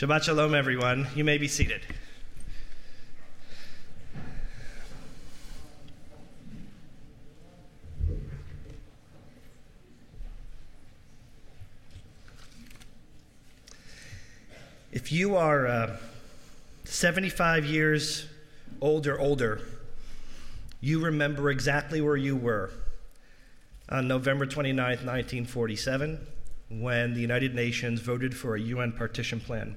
Shabbat Shalom, everyone. You may be seated. If you are uh, 75 years old or older, you remember exactly where you were on November 29, 1947, when the United Nations voted for a UN partition plan.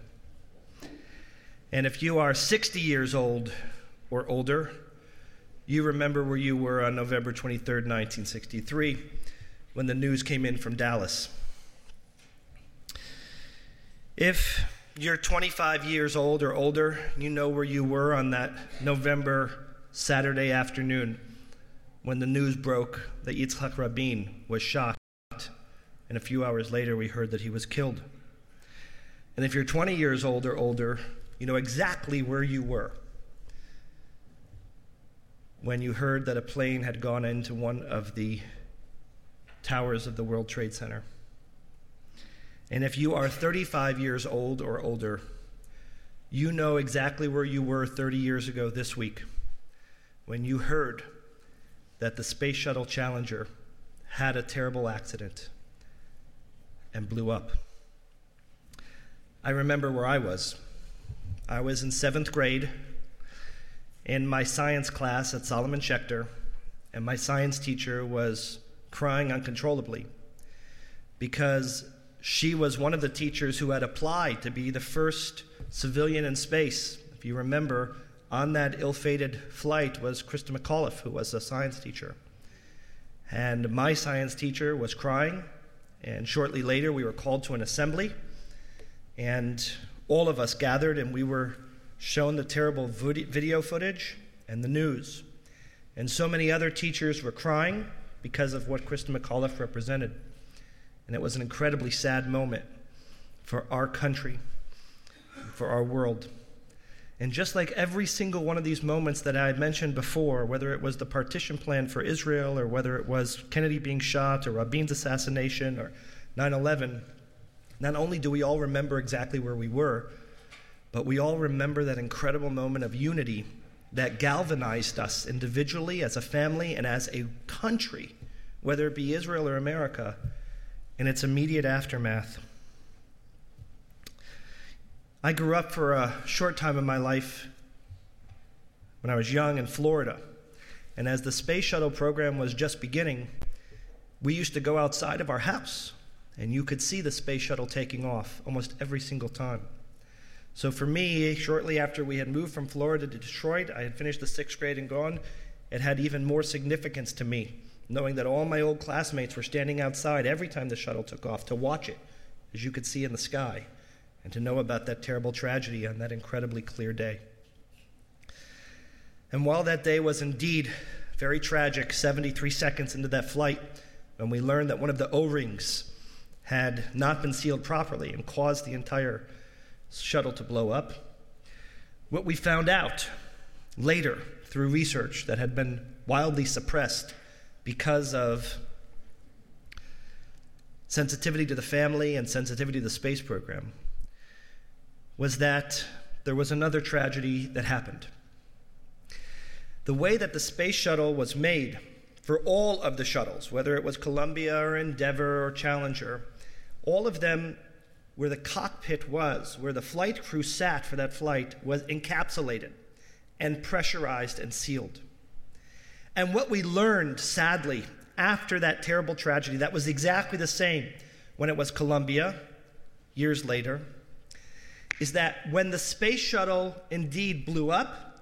And if you are 60 years old or older, you remember where you were on November 23, 1963, when the news came in from Dallas. If you're 25 years old or older, you know where you were on that November Saturday afternoon when the news broke that Yitzhak Rabin was shot, and a few hours later we heard that he was killed. And if you're 20 years old or older, you know exactly where you were when you heard that a plane had gone into one of the towers of the World Trade Center. And if you are 35 years old or older, you know exactly where you were 30 years ago this week when you heard that the Space Shuttle Challenger had a terrible accident and blew up. I remember where I was. I was in seventh grade in my science class at Solomon Schechter, and my science teacher was crying uncontrollably because she was one of the teachers who had applied to be the first civilian in space. If you remember, on that ill fated flight was Christa McAuliffe, who was a science teacher. And my science teacher was crying, and shortly later we were called to an assembly, and all of us gathered and we were shown the terrible video footage and the news. And so many other teachers were crying because of what Christa McAuliffe represented. And it was an incredibly sad moment for our country, for our world. And just like every single one of these moments that I mentioned before, whether it was the partition plan for Israel, or whether it was Kennedy being shot, or Rabin's assassination, or 9 11, not only do we all remember exactly where we were, but we all remember that incredible moment of unity that galvanized us individually, as a family, and as a country, whether it be Israel or America in its immediate aftermath. I grew up for a short time in my life when I was young in Florida. And as the space shuttle program was just beginning, we used to go outside of our house and you could see the space shuttle taking off almost every single time. So for me, shortly after we had moved from Florida to Detroit, I had finished the sixth grade and gone, it had even more significance to me knowing that all my old classmates were standing outside every time the shuttle took off to watch it, as you could see in the sky, and to know about that terrible tragedy on that incredibly clear day. And while that day was indeed very tragic, 73 seconds into that flight, when we learned that one of the O rings had not been sealed properly and caused the entire shuttle to blow up, what we found out later through research that had been wildly suppressed because of sensitivity to the family and sensitivity to the space program was that there was another tragedy that happened. The way that the space shuttle was made for all of the shuttles, whether it was Columbia or Endeavour or Challenger, all of them where the cockpit was, where the flight crew sat for that flight, was encapsulated and pressurized and sealed. And what we learned, sadly, after that terrible tragedy, that was exactly the same when it was Columbia, years later, is that when the space shuttle indeed blew up,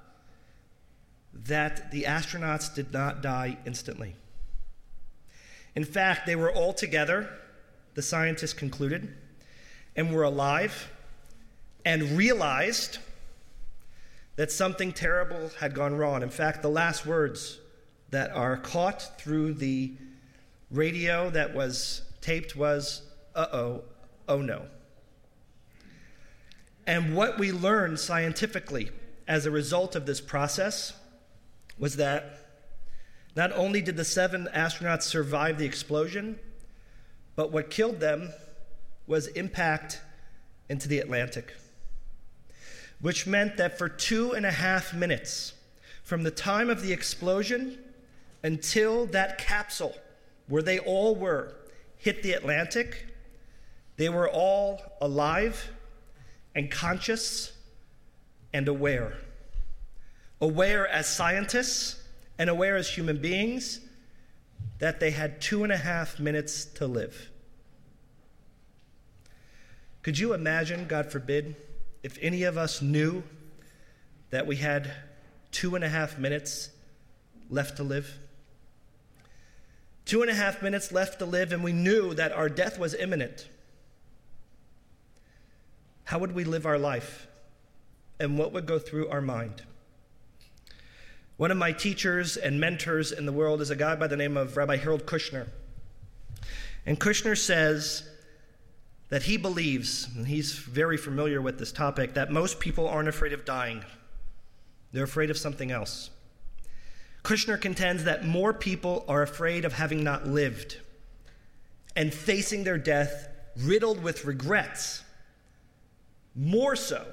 that the astronauts did not die instantly. In fact, they were all together, the scientists concluded, and were alive and realized that something terrible had gone wrong. In fact, the last words that are caught through the radio that was taped was, uh oh, oh no. And what we learned scientifically as a result of this process was that not only did the seven astronauts survive the explosion, but what killed them was impact into the Atlantic. which meant that for two and a half minutes, from the time of the explosion until that capsule where they all were hit the Atlantic, they were all alive and conscious and aware. Aware as scientists and aware as human beings that they had two and a half minutes to live. Could you imagine, God forbid, if any of us knew that we had two and a half minutes left to live? Two and a half minutes left to live, and we knew that our death was imminent. How would we live our life? And what would go through our mind? One of my teachers and mentors in the world is a guy by the name of Rabbi Harold Kushner. And Kushner says that he believes, and he's very familiar with this topic, that most people aren't afraid of dying, they're afraid of something else. Kushner contends that more people are afraid of having not lived and facing their death riddled with regrets, more so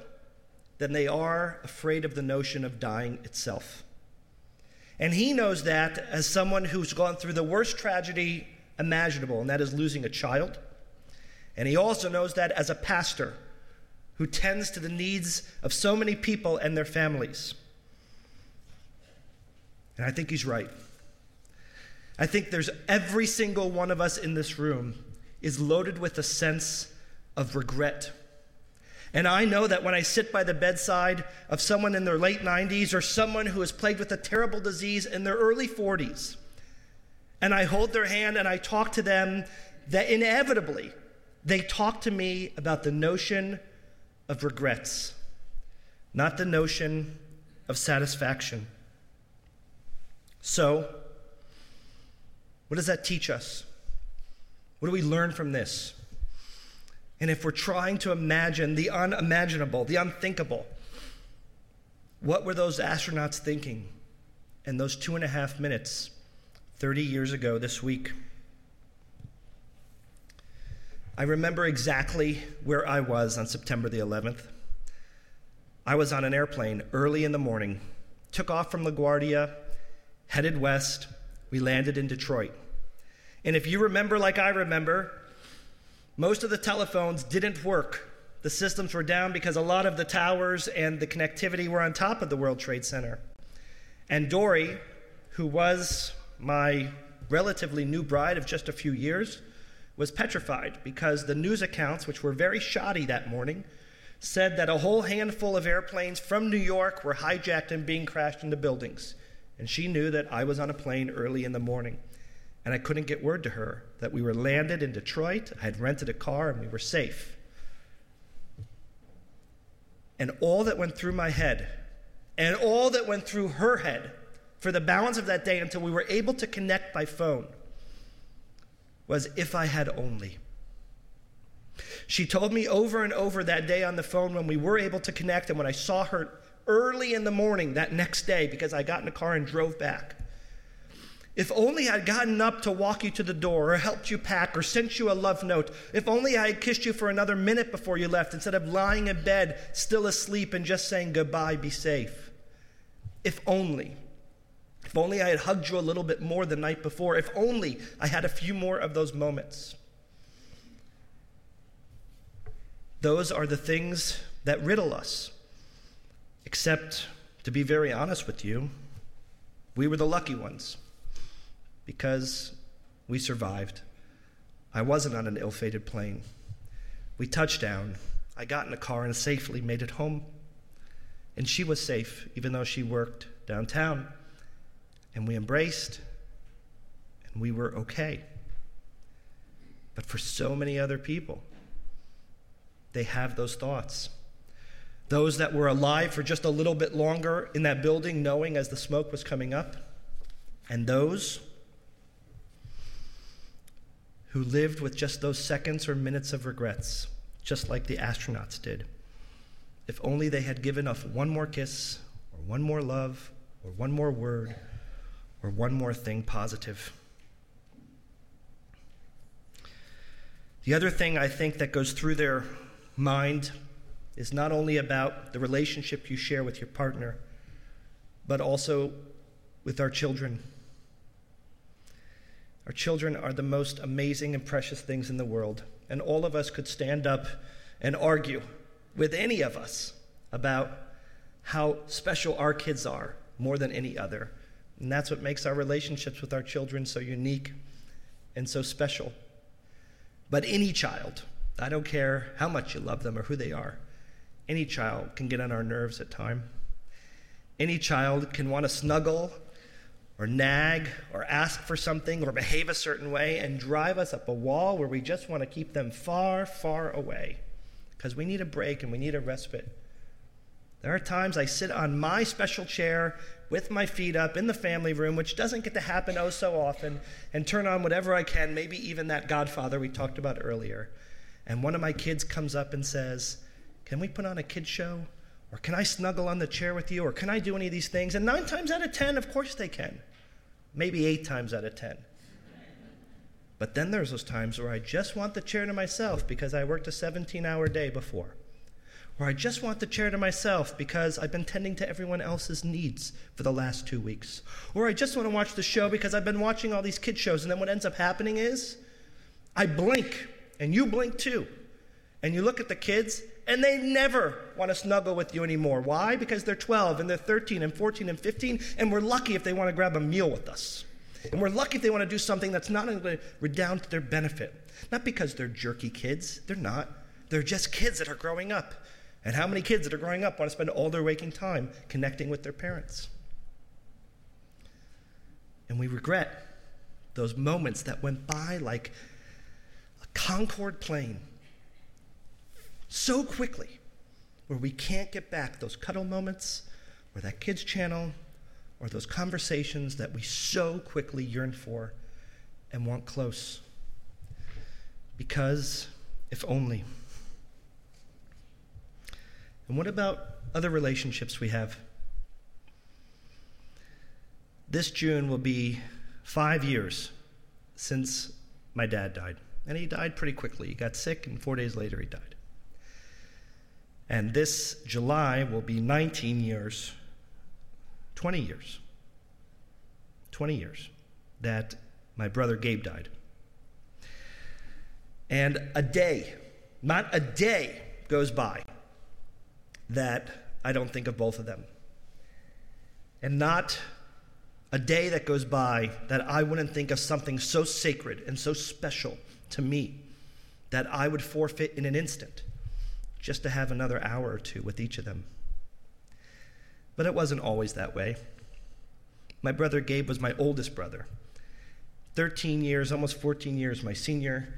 than they are afraid of the notion of dying itself. And he knows that as someone who's gone through the worst tragedy imaginable, and that is losing a child and he also knows that as a pastor who tends to the needs of so many people and their families. And I think he's right. I think there's every single one of us in this room is loaded with a sense of regret. And I know that when I sit by the bedside of someone in their late 90s or someone who is plagued with a terrible disease in their early 40s, and I hold their hand and I talk to them, that inevitably they talk to me about the notion of regrets, not the notion of satisfaction. So, what does that teach us? What do we learn from this? And if we're trying to imagine the unimaginable, the unthinkable, what were those astronauts thinking in those two and a half minutes 30 years ago this week? I remember exactly where I was on September the 11th. I was on an airplane early in the morning, took off from LaGuardia, headed west. We landed in Detroit. And if you remember, like I remember, most of the telephones didn't work. The systems were down because a lot of the towers and the connectivity were on top of the World Trade Center. And Dory, who was my relatively new bride of just a few years, was petrified because the news accounts, which were very shoddy that morning, said that a whole handful of airplanes from New York were hijacked and being crashed into buildings. And she knew that I was on a plane early in the morning. And I couldn't get word to her that we were landed in Detroit, I had rented a car, and we were safe. And all that went through my head, and all that went through her head for the balance of that day until we were able to connect by phone was if I had only. She told me over and over that day on the phone when we were able to connect and when I saw her early in the morning that next day because I got in a car and drove back. If only I'd gotten up to walk you to the door or helped you pack or sent you a love note. If only I had kissed you for another minute before you left instead of lying in bed, still asleep, and just saying goodbye, be safe. If only. If only I had hugged you a little bit more the night before. If only I had a few more of those moments. Those are the things that riddle us. Except, to be very honest with you, we were the lucky ones because we survived. I wasn't on an ill fated plane. We touched down. I got in a car and safely made it home. And she was safe, even though she worked downtown and we embraced and we were okay. But for so many other people, they have those thoughts. Those that were alive for just a little bit longer in that building, knowing as the smoke was coming up, and those who lived with just those seconds or minutes of regrets, just like the astronauts did. If only they had given off one more kiss, or one more love, or one more word, or one more thing positive. The other thing I think that goes through their mind is not only about the relationship you share with your partner, but also with our children. Our children are the most amazing and precious things in the world, and all of us could stand up and argue with any of us about how special our kids are more than any other. And that's what makes our relationships with our children so unique and so special. But any child, I don't care how much you love them or who they are, any child can get on our nerves at times. Any child can want to snuggle or nag or ask for something or behave a certain way and drive us up a wall where we just want to keep them far, far away because we need a break and we need a respite. There are times I sit on my special chair with my feet up in the family room, which doesn't get to happen oh so often, and turn on whatever I can, maybe even that Godfather we talked about earlier. And one of my kids comes up and says, Can we put on a kid show? Or can I snuggle on the chair with you? Or can I do any of these things? And nine times out of ten, of course they can. Maybe eight times out of ten. But then there's those times where I just want the chair to myself because I worked a 17 hour day before. Or I just want the chair to myself because I've been tending to everyone else's needs for the last two weeks. Or I just want to watch the show because I've been watching all these kid shows. And then what ends up happening is I blink, and you blink too. And you look at the kids, and they never want to snuggle with you anymore. Why? Because they're 12 and they're 13 and 14 and 15, and we're lucky if they want to grab a meal with us. And we're lucky if they want to do something that's not going to redound to their benefit. Not because they're jerky kids, they're not. They're just kids that are growing up. And how many kids that are growing up want to spend all their waking time connecting with their parents? And we regret those moments that went by like a Concorde plane so quickly where we can't get back those cuddle moments or that kids' channel or those conversations that we so quickly yearn for and want close. Because, if only. And what about other relationships we have? This June will be five years since my dad died. And he died pretty quickly. He got sick, and four days later, he died. And this July will be 19 years, 20 years, 20 years that my brother Gabe died. And a day, not a day goes by that I don't think of both of them. And not a day that goes by that I wouldn't think of something so sacred and so special to me that I would forfeit in an instant just to have another hour or two with each of them. But it wasn't always that way. My brother Gabe was my oldest brother. 13 years, almost 14 years, my senior,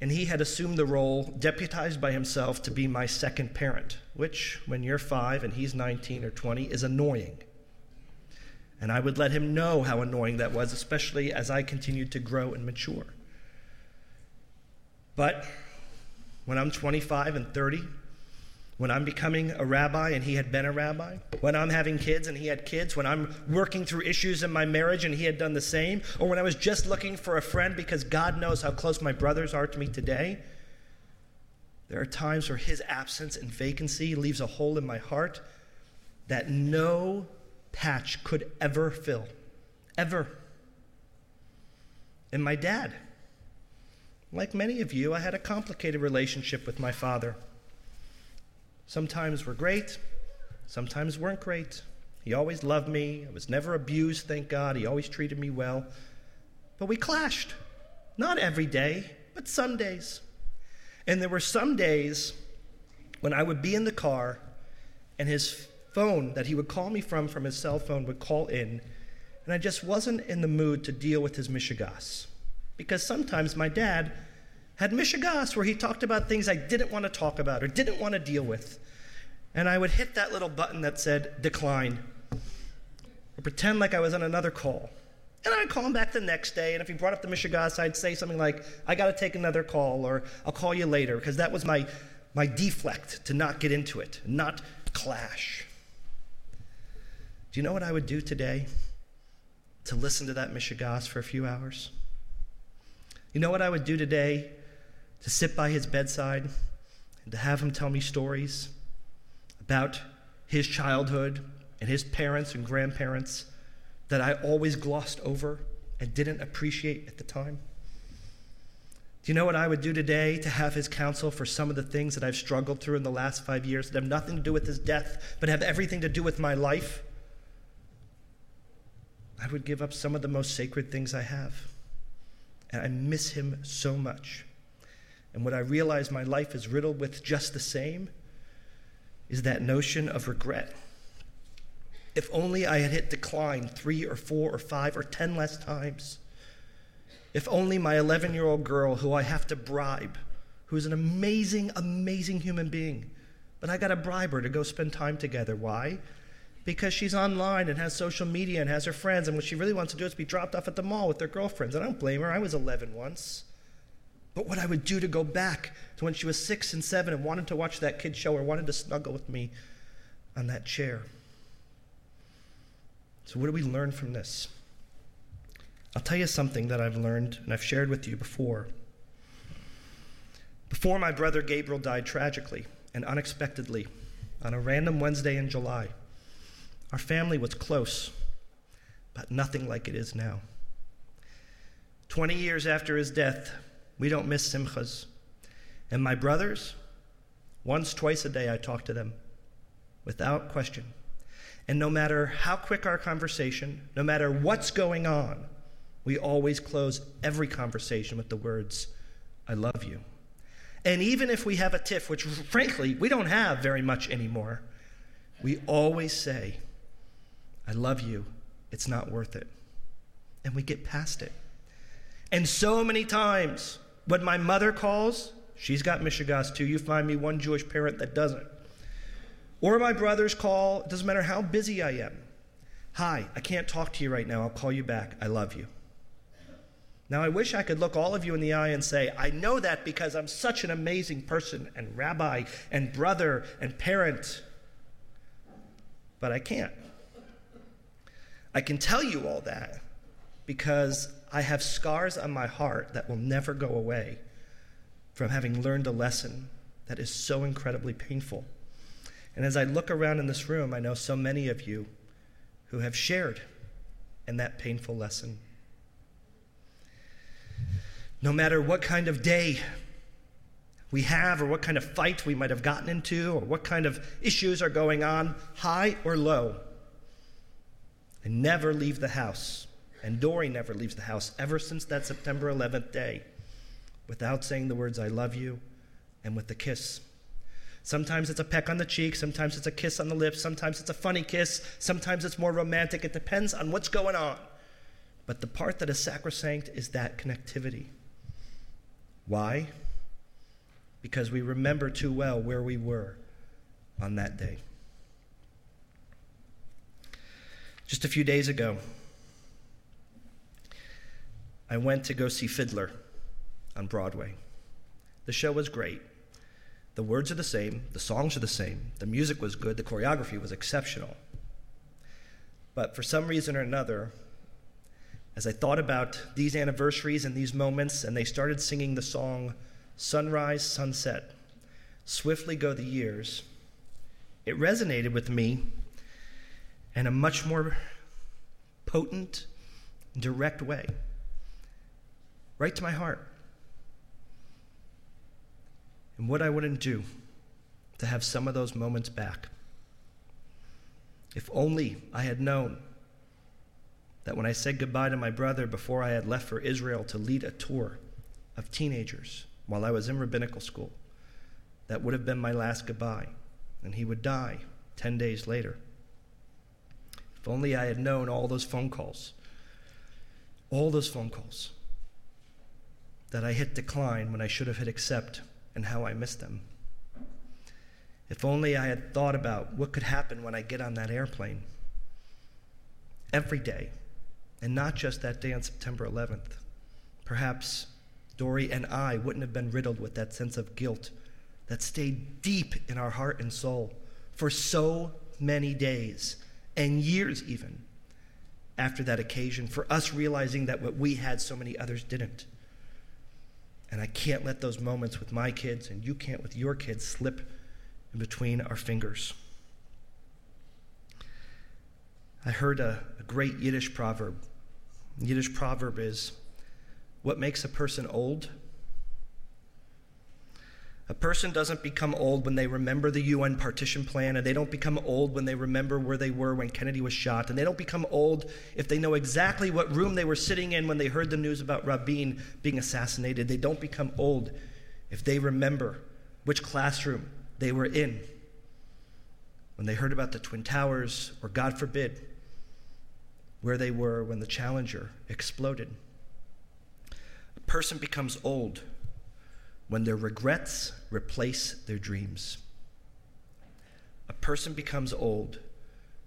and he had assumed the role, deputized by himself, to be my second parent, which, when you're five and he's 19 or 20, is annoying. And I would let him know how annoying that was, especially as I continued to grow and mature. But when I'm 25 and 30, when I'm becoming a rabbi and he had been a rabbi, when I'm having kids and he had kids, when I'm working through issues in my marriage and he had done the same, or when I was just looking for a friend because God knows how close my brothers are to me today, there are times where his absence and vacancy leaves a hole in my heart that no patch could ever fill. Ever. And my dad, like many of you, I had a complicated relationship with my father. Sometimes were great, sometimes weren't great. He always loved me. I was never abused, thank God. He always treated me well. But we clashed. Not every day, but some days. And there were some days when I would be in the car and his phone that he would call me from from his cell phone would call in, and I just wasn't in the mood to deal with his mishigas. Because sometimes my dad had mishigas where he talked about things I didn't want to talk about or didn't want to deal with. And I would hit that little button that said decline or pretend like I was on another call. And I'd call him back the next day, and if he brought up the mishigas, I'd say something like, I got to take another call, or I'll call you later, because that was my, my deflect to not get into it, not clash. Do you know what I would do today to listen to that mishigas for a few hours? You know what I would do today to sit by his bedside and to have him tell me stories about his childhood and his parents and grandparents that I always glossed over and didn't appreciate at the time? Do you know what I would do today to have his counsel for some of the things that I've struggled through in the last five years that have nothing to do with his death, but have everything to do with my life? I would give up some of the most sacred things I have. And I miss him so much. And what I realize my life is riddled with just the same is that notion of regret. If only I had hit decline three or four or five or ten less times. If only my 11 year old girl, who I have to bribe, who's an amazing, amazing human being, but I got to bribe her to go spend time together. Why? Because she's online and has social media and has her friends, and what she really wants to do is be dropped off at the mall with their girlfriends. And I don't blame her. I was 11 once. But what I would do to go back to when she was six and seven and wanted to watch that kid show or wanted to snuggle with me on that chair. So, what do we learn from this? I'll tell you something that I've learned and I've shared with you before. Before my brother Gabriel died tragically and unexpectedly on a random Wednesday in July, our family was close, but nothing like it is now. 20 years after his death, we don't miss simchas. And my brothers, once, twice a day, I talk to them without question. And no matter how quick our conversation, no matter what's going on, we always close every conversation with the words, I love you. And even if we have a tiff, which frankly we don't have very much anymore, we always say, I love you. It's not worth it. And we get past it. And so many times, when my mother calls, she's got Mishigas too. You find me one Jewish parent that doesn't. Or my brothers call, it doesn't matter how busy I am. Hi, I can't talk to you right now. I'll call you back. I love you. Now, I wish I could look all of you in the eye and say, I know that because I'm such an amazing person and rabbi and brother and parent. But I can't. I can tell you all that because I have scars on my heart that will never go away from having learned a lesson that is so incredibly painful. And as I look around in this room, I know so many of you who have shared in that painful lesson. No matter what kind of day we have, or what kind of fight we might have gotten into, or what kind of issues are going on, high or low, and never leave the house. And Dory never leaves the house ever since that September 11th day without saying the words, I love you, and with the kiss. Sometimes it's a peck on the cheek, sometimes it's a kiss on the lips, sometimes it's a funny kiss, sometimes it's more romantic. It depends on what's going on. But the part that is sacrosanct is that connectivity. Why? Because we remember too well where we were on that day. Just a few days ago, I went to go see Fiddler on Broadway. The show was great. The words are the same, the songs are the same, the music was good, the choreography was exceptional. But for some reason or another, as I thought about these anniversaries and these moments, and they started singing the song Sunrise, Sunset, Swiftly Go the Years, it resonated with me in a much more potent, direct way, right to my heart. And what I wouldn't do to have some of those moments back. If only I had known that when I said goodbye to my brother before I had left for Israel to lead a tour of teenagers while I was in rabbinical school, that would have been my last goodbye, and he would die 10 days later. If only I had known all those phone calls, all those phone calls, that I hit decline when I should have hit accept, and how I missed them. If only I had thought about what could happen when I get on that airplane. Every day, and not just that day on September 11th. Perhaps Dory and I wouldn't have been riddled with that sense of guilt that stayed deep in our heart and soul for so many days and years even after that occasion for us realizing that what we had, so many others didn't. And I can't let those moments with my kids, and you can't with your kids, slip in between our fingers. I heard a, a great Yiddish proverb. Yiddish proverb is what makes a person old a person doesn't become old when they remember the UN partition plan, and they don't become old when they remember where they were when Kennedy was shot, and they don't become old if they know exactly what room they were sitting in when they heard the news about Rabin being assassinated. They don't become old if they remember which classroom they were in when they heard about the Twin Towers, or God forbid, where they were when the Challenger exploded. A person becomes old when their regrets replace their dreams. A person becomes old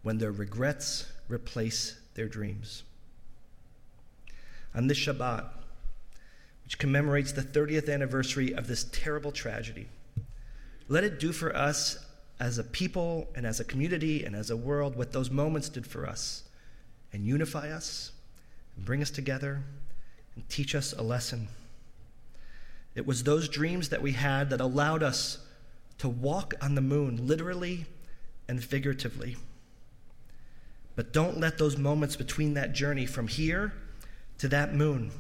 when their regrets replace their dreams. On this Shabbat, which commemorates the 30th anniversary of this terrible tragedy, let it do for us as a people and as a community and as a world what those moments did for us and unify us and bring us together and teach us a lesson. It was those dreams that we had that allowed us to walk on the moon, literally and figuratively. But don't let those moments between that journey from here to that moon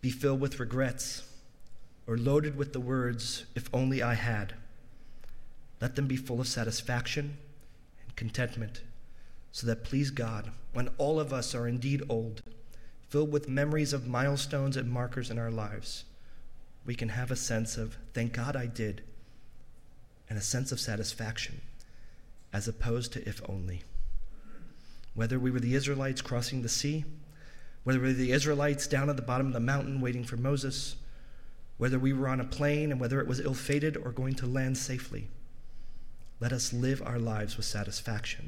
be filled with regrets or loaded with the words, if only I had. Let them be full of satisfaction and contentment, so that, please God, when all of us are indeed old, filled with memories of milestones and markers in our lives, we can have a sense of, thank God I did, and a sense of satisfaction, as opposed to if only. Whether we were the Israelites crossing the sea, whether we were the Israelites down at the bottom of the mountain waiting for Moses, whether we were on a plane and whether it was ill fated or going to land safely, let us live our lives with satisfaction